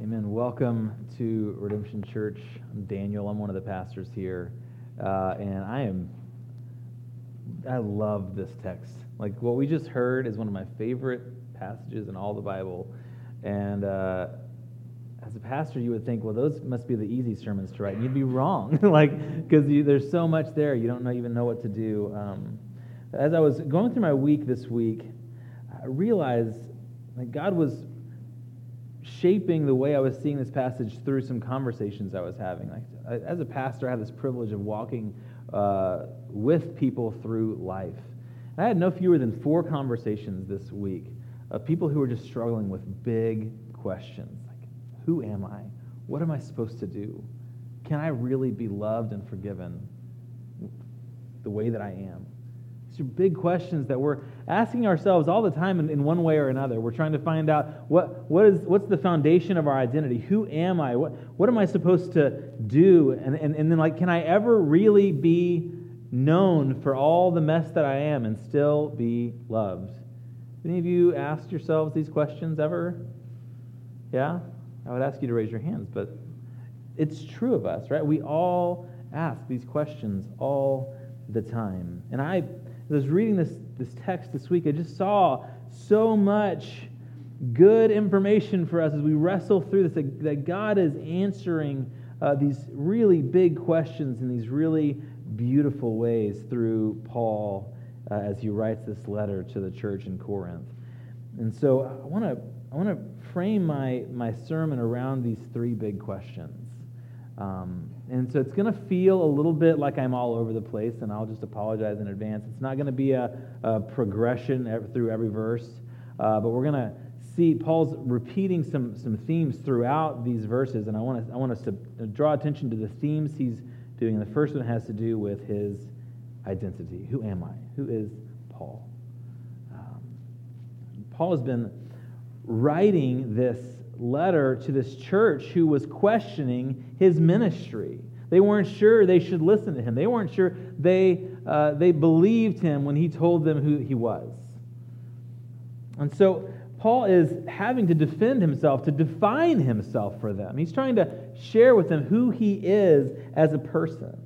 Amen. Welcome to Redemption Church. I'm Daniel. I'm one of the pastors here. Uh, and I am, I love this text. Like what we just heard is one of my favorite passages in all the Bible. And uh, as a pastor, you would think, well, those must be the easy sermons to write. And you'd be wrong. like, because there's so much there, you don't know, even know what to do. Um, as I was going through my week this week, I realized that God was shaping the way I was seeing this passage through some conversations I was having. Like, as a pastor, I have this privilege of walking uh, with people through life. And I had no fewer than four conversations this week of people who were just struggling with big questions like, who am I? What am I supposed to do? Can I really be loved and forgiven the way that I am? These are big questions that we're asking ourselves all the time in, in, one way or another. We're trying to find out what, what is, what's the foundation of our identity? Who am I? What, what am I supposed to do? And, and, and then, like, can I ever really be known for all the mess that I am and still be loved? Any of you asked yourselves these questions ever? Yeah? I would ask you to raise your hands, but it's true of us, right? We all ask these questions all the time. And I I was reading this, this text this week, I just saw so much good information for us as we wrestle through this that, that God is answering uh, these really big questions in these really beautiful ways through Paul uh, as he writes this letter to the church in Corinth. And so I want to I want to frame my, my sermon around these three big questions. Um, and so it's going to feel a little bit like I'm all over the place, and I'll just apologize in advance. It's not going to be a, a progression through every verse, uh, but we're going to see Paul's repeating some, some themes throughout these verses, and I want, to, I want us to draw attention to the themes he's doing. And the first one has to do with his identity. Who am I? Who is Paul? Um, Paul has been writing this letter to this church who was questioning his ministry. They weren't sure they should listen to him. They weren't sure they, uh, they believed him when he told them who he was. And so Paul is having to defend himself, to define himself for them. He's trying to share with them who he is as a person.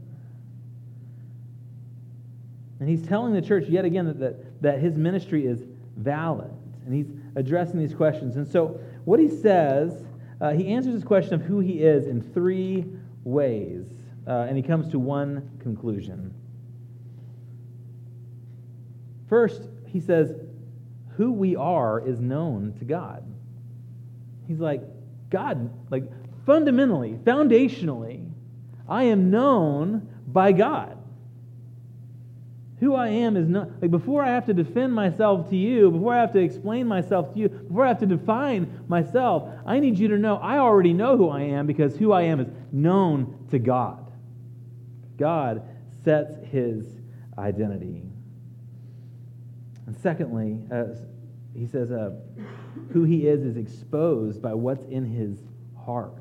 And he's telling the church yet again that, that, that his ministry is valid. And he's addressing these questions. And so what he says, uh, he answers this question of who he is in three ways, uh, and he comes to one conclusion. First, he says, who we are is known to God. He's like, God, like fundamentally, foundationally, I am known by God. Who I am is not, like, before I have to defend myself to you, before I have to explain myself to you, before I have to define myself, I need you to know I already know who I am because who I am is known to God. God sets his identity. And secondly, uh, he says, uh, who he is is exposed by what's in his heart.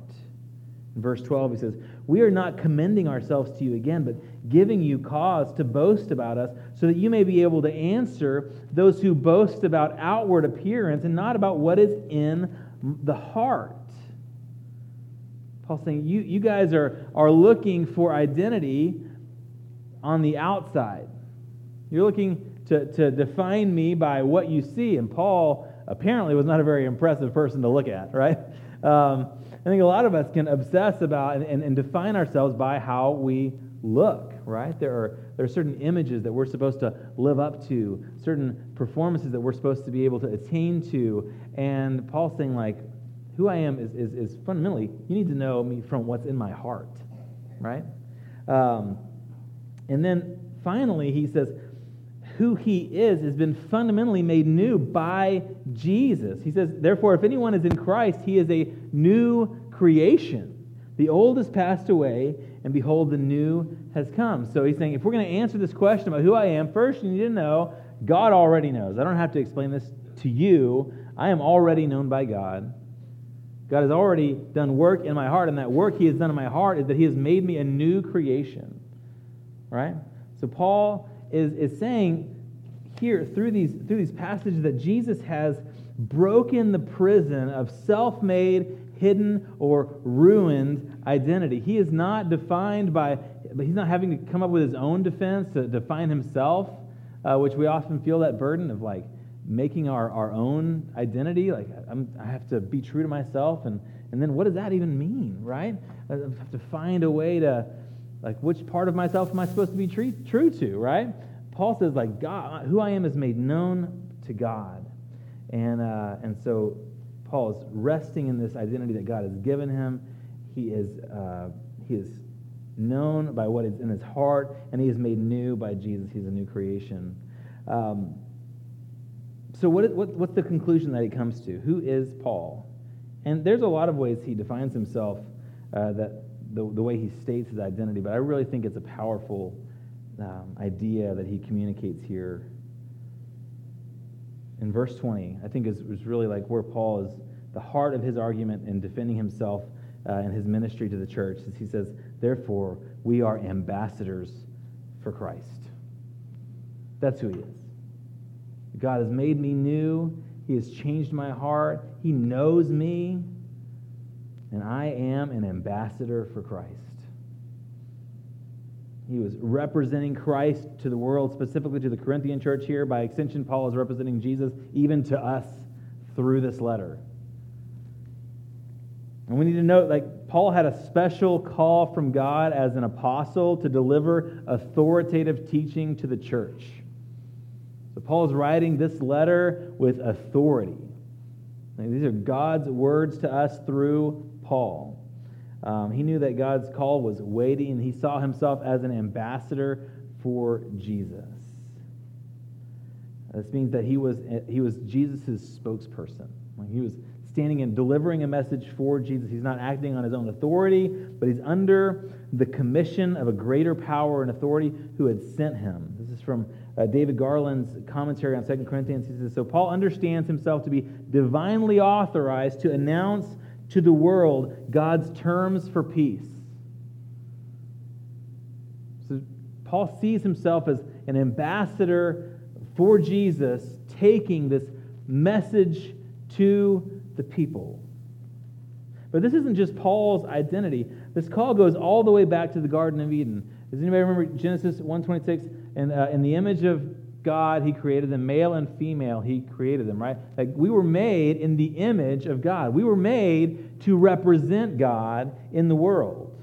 In verse 12, he says, We are not commending ourselves to you again, but giving you cause to boast about us, so that you may be able to answer those who boast about outward appearance and not about what is in the heart. Paul's saying, You, you guys are, are looking for identity on the outside. You're looking to, to define me by what you see. And Paul apparently was not a very impressive person to look at, right? Um, I think a lot of us can obsess about and, and, and define ourselves by how we look, right? There are, there are certain images that we're supposed to live up to, certain performances that we're supposed to be able to attain to. And Paul's saying, like, who I am is, is, is fundamentally, you need to know me from what's in my heart, right? Um, and then finally, he says, who he is has been fundamentally made new by Jesus. He says, therefore, if anyone is in Christ, he is a new creation. The old has passed away, and behold, the new has come. So he's saying, if we're going to answer this question about who I am, first you need to know God already knows. I don't have to explain this to you. I am already known by God. God has already done work in my heart, and that work he has done in my heart is that he has made me a new creation. Right? So Paul is, is saying here through these, through these passages that Jesus has broken the prison of self made hidden or ruined identity. He is not defined by, he's not having to come up with his own defense to define himself, uh, which we often feel that burden of like making our, our own identity. Like, I'm, I have to be true to myself. And, and then what does that even mean, right? I have to find a way to, like, which part of myself am I supposed to be true, true to, right? Paul says, like, God, who I am is made known to God. And, uh, and so Paul is resting in this identity that God has given him. He is, uh, he is known by what is in his heart, and he is made new by Jesus. He's a new creation. Um, so, what, what, what's the conclusion that he comes to? Who is Paul? And there's a lot of ways he defines himself, uh, that the, the way he states his identity, but I really think it's a powerful um, idea that he communicates here in verse 20, I think is, is really like where Paul is the heart of his argument in defending himself uh, and his ministry to the church. Is he says, Therefore, we are ambassadors for Christ. That's who he is. God has made me new. He has changed my heart. He knows me. And I am an ambassador for Christ. He was representing Christ to the world, specifically to the Corinthian church here. By extension, Paul is representing Jesus even to us through this letter. And we need to note, like, Paul had a special call from God as an apostle to deliver authoritative teaching to the church. So Paul is writing this letter with authority. these are God's words to us through Paul. Um, he knew that God's call was and he saw himself as an ambassador for Jesus. This means that he was, he was Jesus' spokesperson. He was standing and delivering a message for Jesus. He's not acting on his own authority, but he's under the commission of a greater power and authority who had sent him. This is from uh, David Garland's commentary on 2 Corinthians. He says, So Paul understands himself to be divinely authorized to announce to the world God's terms for peace. So Paul sees himself as an ambassador for Jesus, taking this message to the people. But this isn't just Paul's identity. This call goes all the way back to the Garden of Eden. Does anybody remember Genesis 1:26? And uh, in the image of God, He created them, male and female, He created them, right? Like we were made in the image of God. We were made to represent God in the world.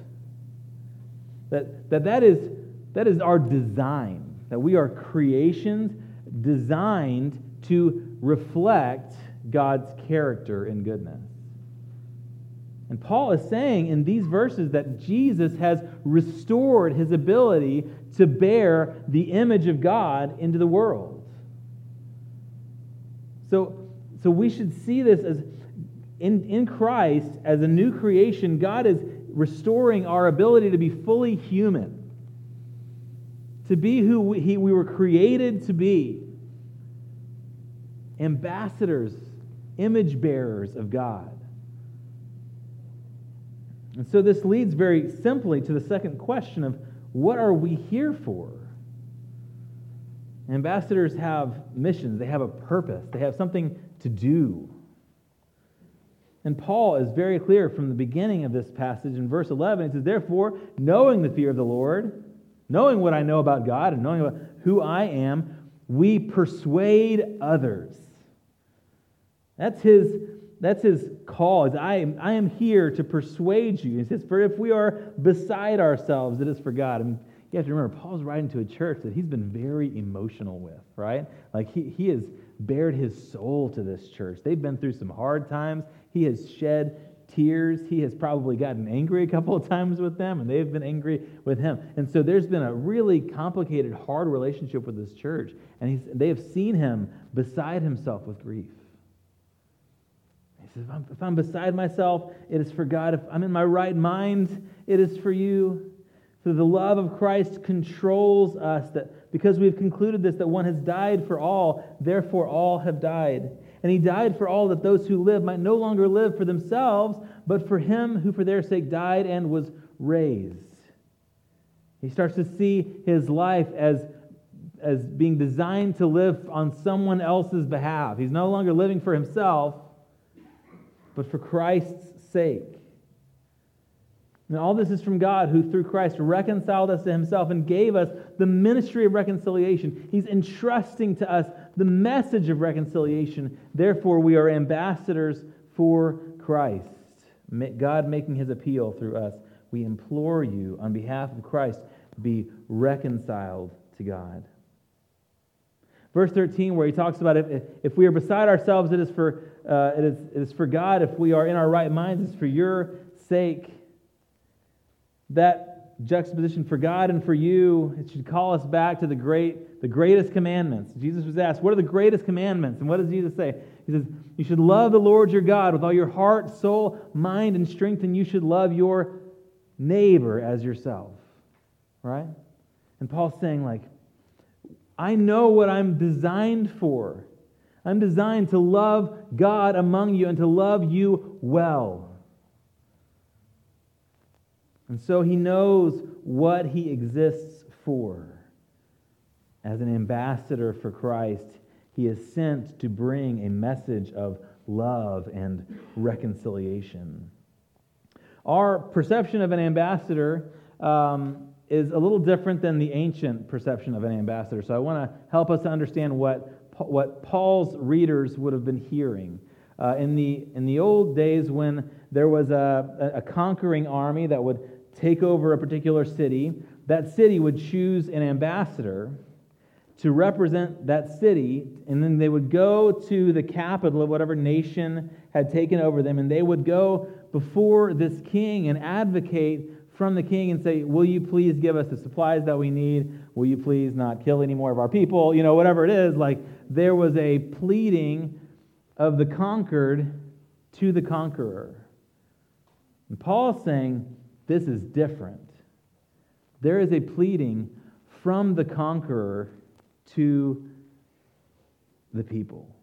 That, that, that, is, that is our design, that we are creations designed to reflect God's character and goodness. And Paul is saying in these verses that Jesus has restored his ability to bear the image of God into the world. So, so we should see this as in, in Christ, as a new creation, God is restoring our ability to be fully human, to be who we, he, we were created to be ambassadors, image bearers of God. And so this leads very simply to the second question of what are we here for? Ambassadors have missions, they have a purpose, they have something to do. And Paul is very clear from the beginning of this passage in verse 11. He says, Therefore, knowing the fear of the Lord, knowing what I know about God, and knowing about who I am, we persuade others. That's his, that's his call. I, am, I am here to persuade you. He says, For if we are beside ourselves, it is for God. And you have to remember, Paul's writing to a church that he's been very emotional with, right? Like he, he has bared his soul to this church. They've been through some hard times. He has shed tears. He has probably gotten angry a couple of times with them, and they've been angry with him. And so there's been a really complicated, hard relationship with this church. And they have seen him beside himself with grief. He says, if I'm, if I'm beside myself, it is for God. If I'm in my right mind, it is for you. For the love of Christ controls us, that because we've concluded this, that one has died for all, therefore all have died. And he died for all that those who live might no longer live for themselves, but for him who for their sake died and was raised. He starts to see his life as, as being designed to live on someone else's behalf. He's no longer living for himself, but for Christ's sake. And all this is from God, who through Christ reconciled us to himself and gave us the ministry of reconciliation. He's entrusting to us the message of reconciliation. Therefore, we are ambassadors for Christ. God making his appeal through us. We implore you, on behalf of Christ, be reconciled to God. Verse 13, where he talks about if, if we are beside ourselves, it is, for, uh, it, is, it is for God. If we are in our right minds, it's for your sake that juxtaposition for God and for you, it should call us back to the great, the greatest commandments. Jesus was asked, What are the greatest commandments? And what does Jesus say? He says, You should love the Lord your God with all your heart, soul, mind, and strength, and you should love your neighbor as yourself. Right? And Paul's saying, like, I know what I'm designed for. I'm designed to love God among you and to love you well. And so he knows what he exists for. As an ambassador for Christ, he is sent to bring a message of love and reconciliation. Our perception of an ambassador um, is a little different than the ancient perception of an ambassador. So I want to help us understand what, what Paul's readers would have been hearing. Uh, in, the, in the old days, when there was a, a conquering army that would take over a particular city, that city would choose an ambassador to represent that city, and then they would go to the capital of whatever nation had taken over them, and they would go before this king and advocate from the king and say, Will you please give us the supplies that we need? Will you please not kill any more of our people? You know, whatever it is. Like, there was a pleading of the conquered to the conqueror. And Paul's saying, this is different. There is a pleading from the conqueror to the people.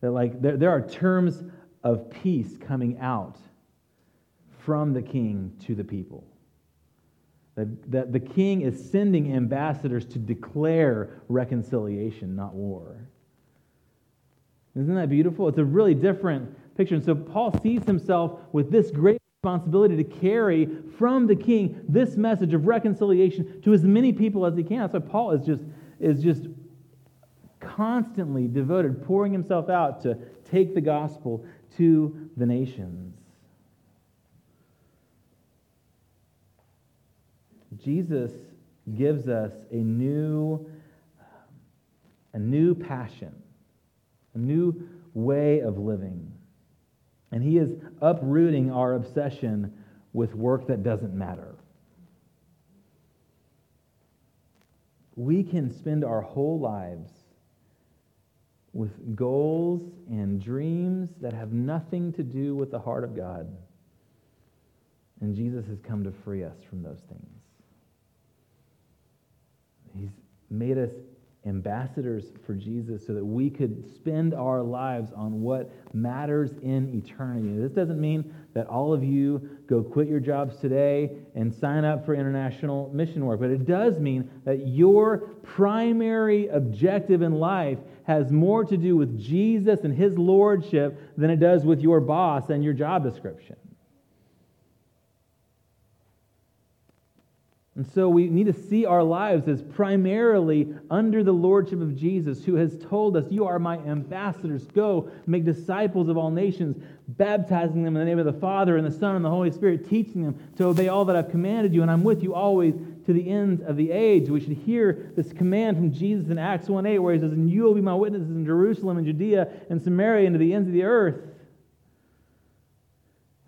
That like there, there are terms of peace coming out from the king to the people. That, that the king is sending ambassadors to declare reconciliation, not war. Isn't that beautiful? It's a really different picture. And so Paul sees himself with this great responsibility to carry from the king this message of reconciliation to as many people as he can. That's why Paul is just, is just constantly devoted, pouring himself out to take the gospel to the nations. Jesus gives us a new, a new passion, a new way of living. And he is uprooting our obsession with work that doesn't matter. We can spend our whole lives with goals and dreams that have nothing to do with the heart of God. And Jesus has come to free us from those things. He's made us ambassadors for Jesus so that we could spend our lives on what matters in eternity. This doesn't mean that all of you go quit your jobs today and sign up for international mission work, but it does mean that your primary objective in life has more to do with Jesus and his lordship than it does with your boss and your job description. And so we need to see our lives as primarily under the lordship of Jesus, who has told us, You are my ambassadors. Go make disciples of all nations, baptizing them in the name of the Father and the Son and the Holy Spirit, teaching them to obey all that I've commanded you, and I'm with you always to the end of the age. We should hear this command from Jesus in Acts 1 8, where he says, And you will be my witnesses in Jerusalem and Judea and Samaria and to the ends of the earth.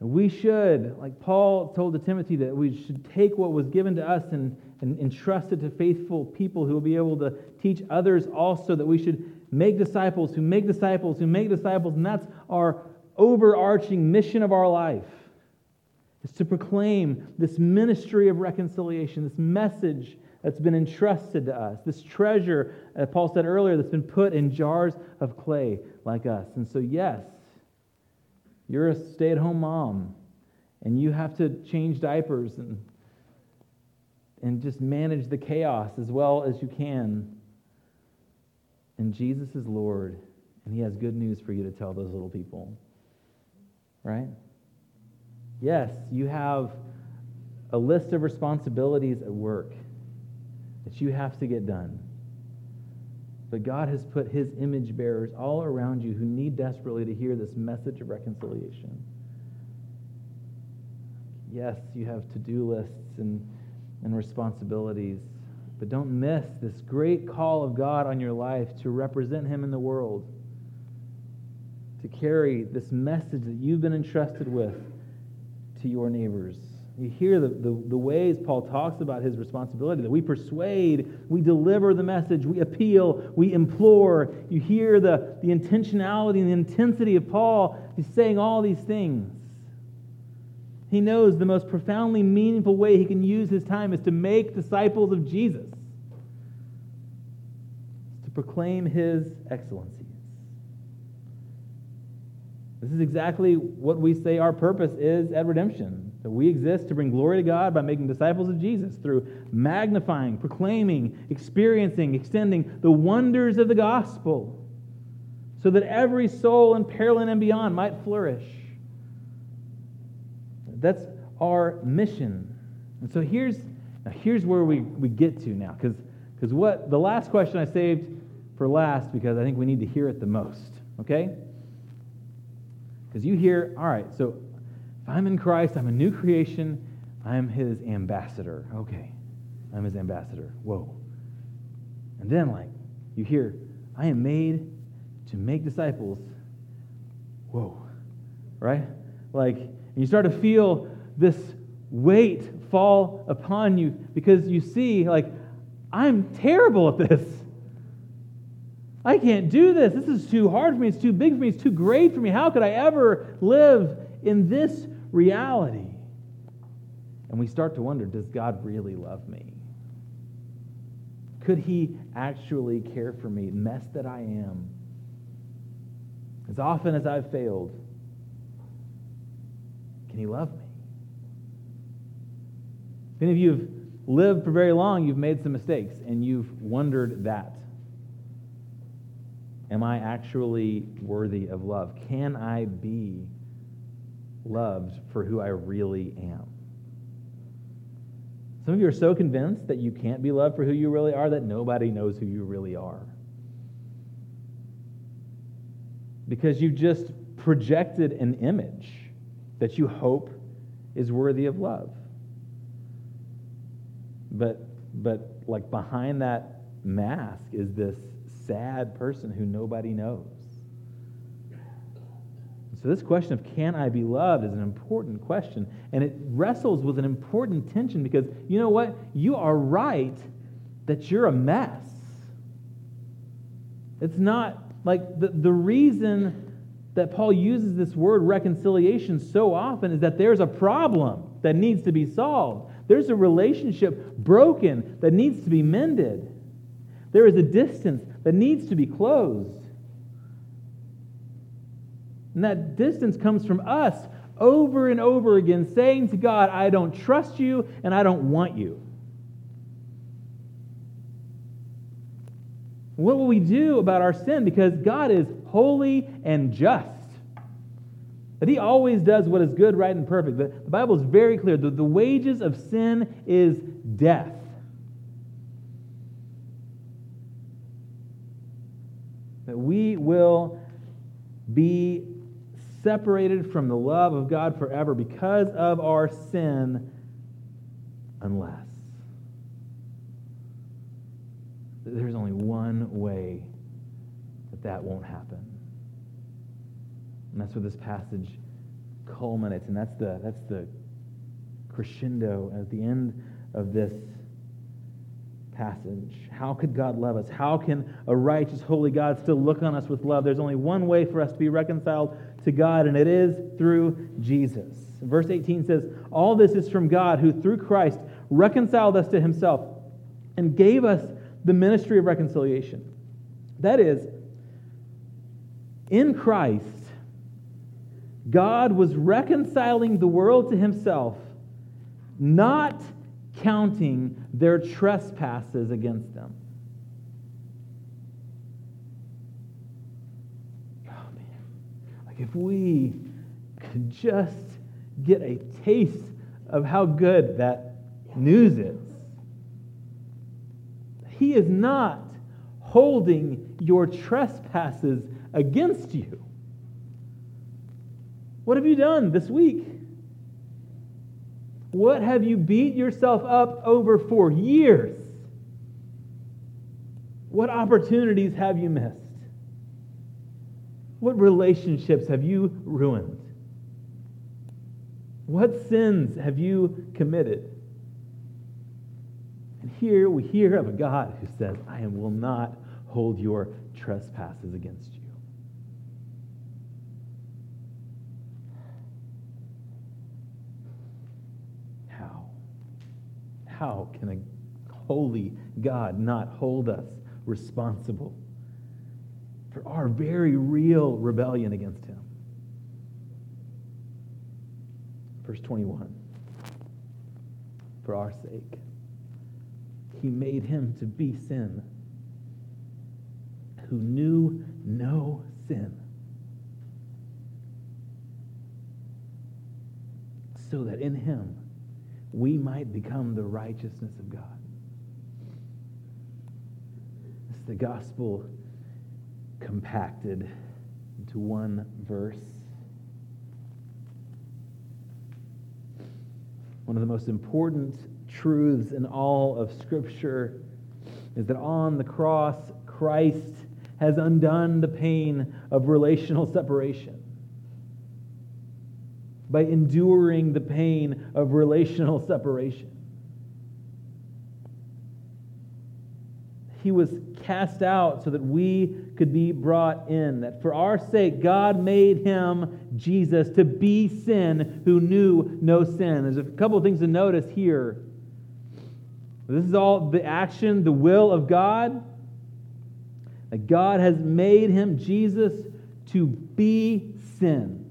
We should, like Paul told to Timothy, that we should take what was given to us and, and entrust it to faithful people who will be able to teach others also, that we should make disciples who make disciples who make disciples, and that's our overarching mission of our life. Is to proclaim this ministry of reconciliation, this message that's been entrusted to us, this treasure, as Paul said earlier, that's been put in jars of clay like us. And so, yes, you're a stay at home mom and you have to change diapers and, and just manage the chaos as well as you can. And Jesus is Lord, and He has good news for you to tell those little people. right? Yes, you have a list of responsibilities at work that you have to get done. But God has put his image bearers all around you who need desperately to hear this message of reconciliation. Yes, you have to do lists and, and responsibilities, but don't miss this great call of God on your life to represent him in the world, to carry this message that you've been entrusted with to your neighbors. You hear the, the, the, ways Paul talks about his responsibility that we persuade, we deliver the message, we appeal, we implore. You hear the, the intentionality and the intensity of Paul. He's saying all these things. He knows the most profoundly meaningful way he can use his time is to make disciples of Jesus, to proclaim his excellencies. This is exactly what we say our purpose is at redemption that we exist to bring glory to God by making disciples of Jesus through magnifying, proclaiming, experiencing, extending the wonders of the gospel so that every soul in Pearland and beyond might flourish. That's our mission. And so here's, here's where we, we get to now, because what the last question I saved for last because I think we need to hear it the most, okay? Because you hear, all right, so I'm in Christ, I'm a new creation, I'm his ambassador. Okay, I'm his ambassador. Whoa. And then, like, you hear, I am made to make disciples. Whoa. Right? Like, you start to feel this weight fall upon you because you see, like, I'm terrible at this. I can't do this. This is too hard for me. It's too big for me. It's too great for me. How could I ever live in this reality. And we start to wonder does God really love me? Could He actually care for me, mess that I am? As often as I've failed, can He love me? If any of you have lived for very long, you've made some mistakes and you've wondered that. Am I actually worthy of love? Can I be loved for who I really am. Some of you are so convinced that you can't be loved for who you really are that nobody knows who you really are. Because you've just projected an image that you hope is worthy of love. But, but like behind that mask is this sad person who nobody knows. So, this question of can I be loved is an important question. And it wrestles with an important tension because you know what? You are right that you're a mess. It's not like the, the reason that Paul uses this word reconciliation so often is that there's a problem that needs to be solved. There's a relationship broken that needs to be mended. There is a distance that needs to be closed. And that distance comes from us over and over again saying to God, I don't trust you and I don't want you. What will we do about our sin? Because God is holy and just. That He always does what is good, right, and perfect. The, the Bible is very clear. that the wages of sin is death. That we will be separated from the love of God forever because of our sin, unless there's only one way that that won't happen. And that's where this passage culminates, and that's the, that's the crescendo at the end of this passage. How could God love us? How can a righteous, holy God still look on us with love? There's only one way for us to be reconciled to God, and it is through Jesus. Verse 18 says, All this is from God, who through Christ reconciled us to himself and gave us the ministry of reconciliation. That is, in Christ, God was reconciling the world to himself, not counting their trespasses against them. If we could just get a taste of how good that news is. He is not holding your trespasses against you. What have you done this week? What have you beat yourself up over for years? What opportunities have you missed? What relationships have you ruined? What sins have you committed? And here we hear of a God who says, I will not hold your trespasses against you. How? How can a holy God not hold us responsible for our very real rebellion against Him? Verse 21 For our sake, He made Him to be sin who knew no sin, so that in him we might become the righteousness of God. It's the gospel compacted into one verse. One of the most important truths in all of Scripture is that on the cross, Christ has undone the pain of relational separation. By enduring the pain of relational separation. He was cast out so that we could be brought in. That for our sake, God made him, Jesus, to be sin who knew no sin. There's a couple of things to notice here. This is all the action, the will of God. That God has made him, Jesus, to be sin.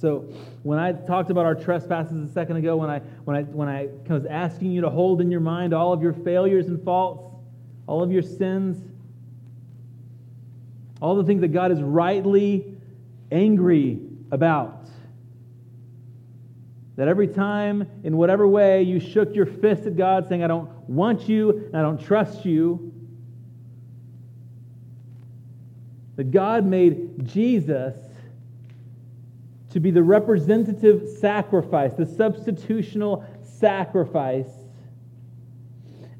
So when I talked about our trespasses a second ago, when I, when I, when I was asking you to hold in your mind all of your failures and faults, all of your sins, all the things that God is rightly angry about. That every time, in whatever way, you shook your fist at God saying, I don't want you and I don't trust you, that God made Jesus to be the representative sacrifice, the substitutional sacrifice.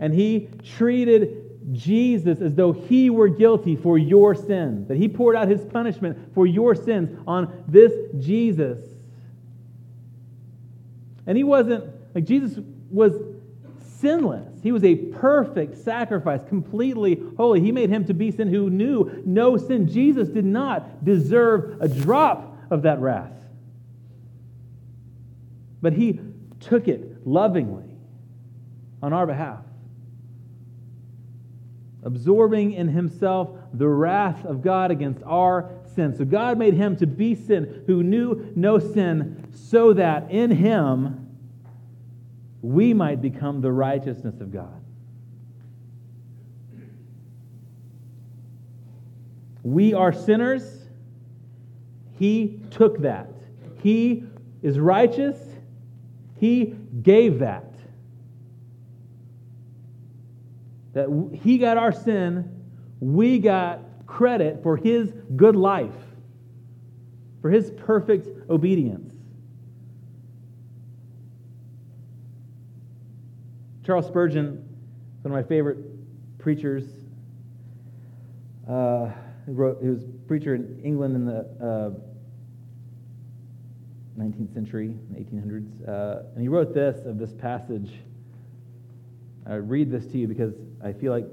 And he treated Jesus as though he were guilty for your sins, that he poured out his punishment for your sins on this Jesus. And he wasn't, like, Jesus was sinless. He was a perfect sacrifice, completely holy. He made him to be sin who knew no sin. Jesus did not deserve a drop of that wrath. But he took it lovingly on our behalf, absorbing in himself the wrath of God against our sin. So God made him to be sin who knew no sin, so that in him we might become the righteousness of God. We are sinners. He took that. He is righteous. He gave that. That He got our sin, we got credit for His good life, for His perfect obedience. Charles Spurgeon, one of my favorite preachers, uh, he, wrote, he was a preacher in England in the uh, 19th century, 1800s, uh, and he wrote this of this passage. I read this to you because I feel like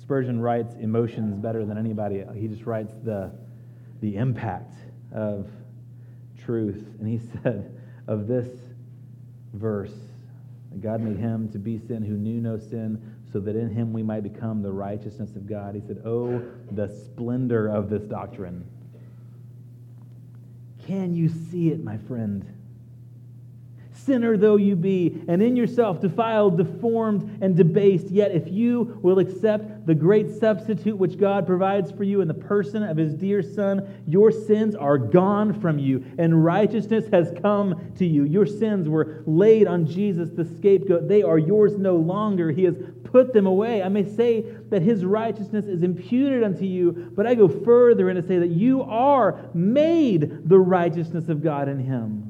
Spurgeon writes emotions better than anybody. He just writes the, the impact of truth. And he said of this verse, God made him to be sin who knew no sin, so that in him we might become the righteousness of God. He said, Oh, the splendor of this doctrine. Can you see it, my friend? Sinner though you be, and in yourself defiled, deformed, and debased. Yet if you will accept the great substitute which God provides for you in the person of his dear Son, your sins are gone from you, and righteousness has come to you. Your sins were laid on Jesus, the scapegoat. They are yours no longer. He has put them away. I may say that his righteousness is imputed unto you, but I go further and to say that you are made the righteousness of God in him.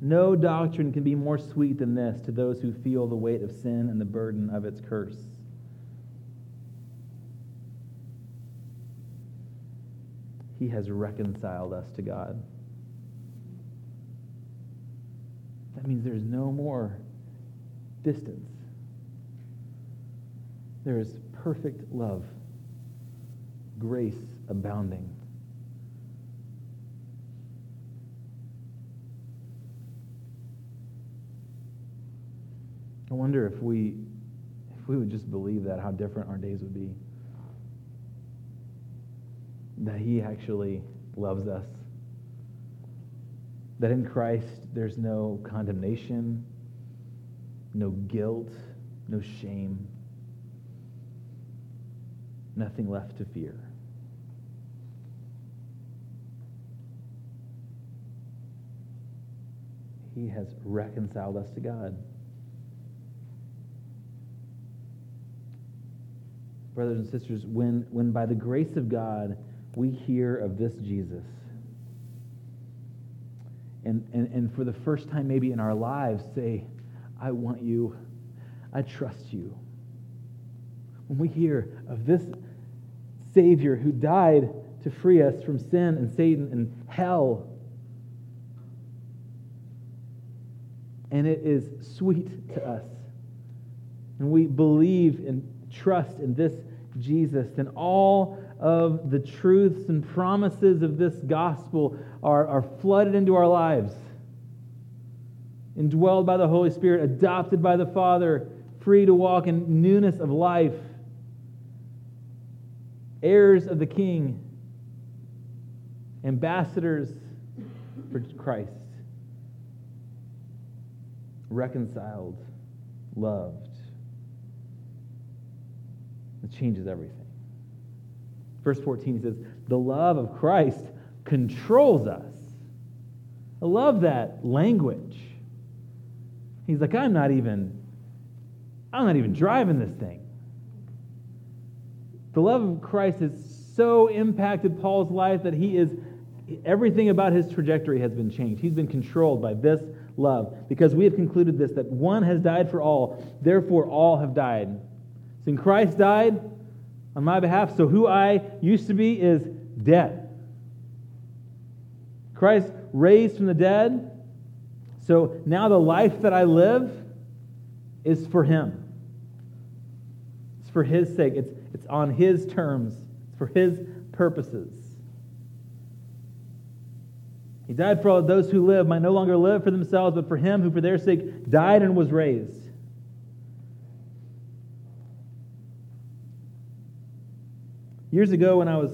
No doctrine can be more sweet than this to those who feel the weight of sin and the burden of its curse. He has reconciled us to God. That means there's no more distance. There is perfect love, grace abounding. I wonder if we if we would just believe that how different our days would be. That he actually loves us. That in Christ there's no condemnation, no guilt, no shame, nothing left to fear. He has reconciled us to God. Brothers and sisters, when, when by the grace of God we hear of this Jesus, and, and, and for the first time maybe in our lives say, I want you, I trust you. When we hear of this Savior who died to free us from sin and Satan and hell, and it is sweet to us, and we believe and trust in this Jesus, then all of the truths and promises of this gospel are, are flooded into our lives. Indwelled by the Holy Spirit, adopted by the Father, free to walk in newness of life, heirs of the King, ambassadors for Christ, reconciled, loved. It changes everything. Verse 14, he says, The love of Christ controls us. I love that language. He's like, I'm not even, I'm not even driving this thing. The love of Christ has so impacted Paul's life that he is, everything about his trajectory has been changed. He's been controlled by this love because we have concluded this that one has died for all, therefore all have died. Since Christ died on my behalf, so who I used to be is dead. Christ raised from the dead, so now the life that I live is for Him. It's for His sake, it's, it's on His terms, it's for His purposes. He died for all those who live might no longer live for themselves, but for Him who for their sake died and was raised. Years ago, when I was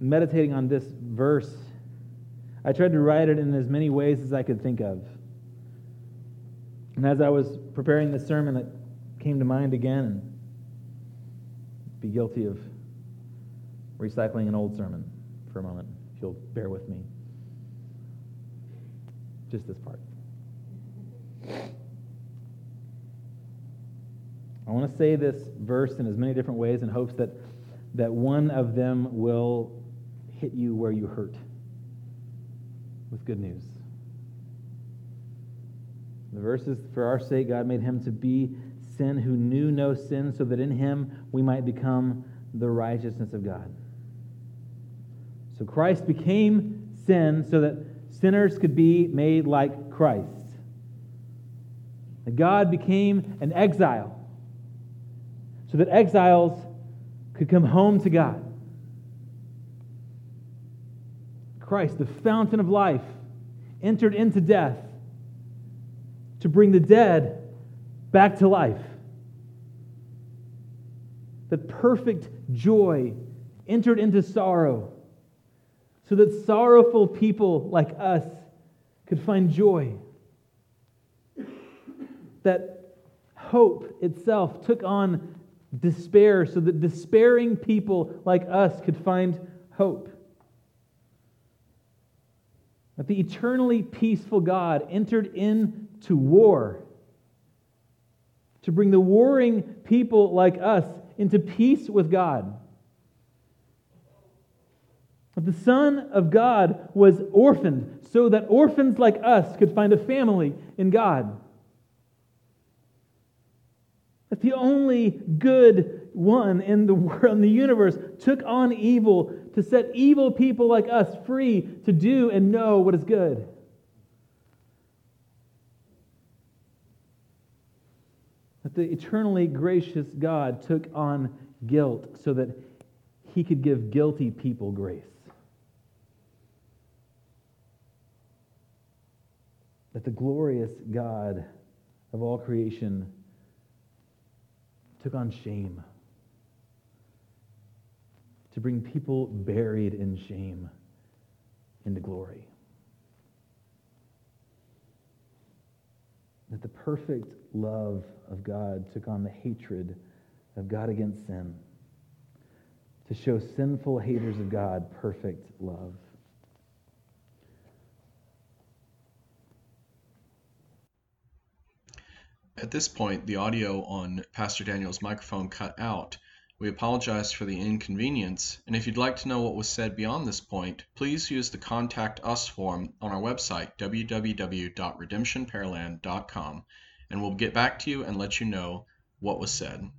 meditating on this verse, I tried to write it in as many ways as I could think of. And as I was preparing this sermon, it came to mind again and be guilty of recycling an old sermon for a moment, if you'll bear with me. Just this part. I want to say this verse in as many different ways in hopes that, that one of them will hit you where you hurt with good news. The verse is For our sake, God made him to be sin who knew no sin, so that in him we might become the righteousness of God. So Christ became sin so that sinners could be made like Christ. That God became an exile so that exiles could come home to God. Christ, the fountain of life, entered into death to bring the dead back to life. That perfect joy entered into sorrow so that sorrowful people like us could find joy. That hope itself took on despair so that despairing people like us could find hope. That the eternally peaceful God entered into war to bring the warring people like us into peace with God. That the Son of God was orphaned so that orphans like us could find a family in God. That the only good one in the world, in the universe, took on evil to set evil people like us free to do and know what is good. That the eternally gracious God took on guilt so that he could give guilty people grace. That the glorious God of all creation took on shame to bring people buried in shame into glory. That the perfect love of God took on the hatred of God against sin to show sinful haters of God perfect love. At this point, the audio on Pastor Daniel's microphone cut out. We apologize for the inconvenience, and if you'd like to know what was said beyond this point, please use the Contact Us form on our website, www.redemptionpearland.com, and we'll get back to you and let you know what was said.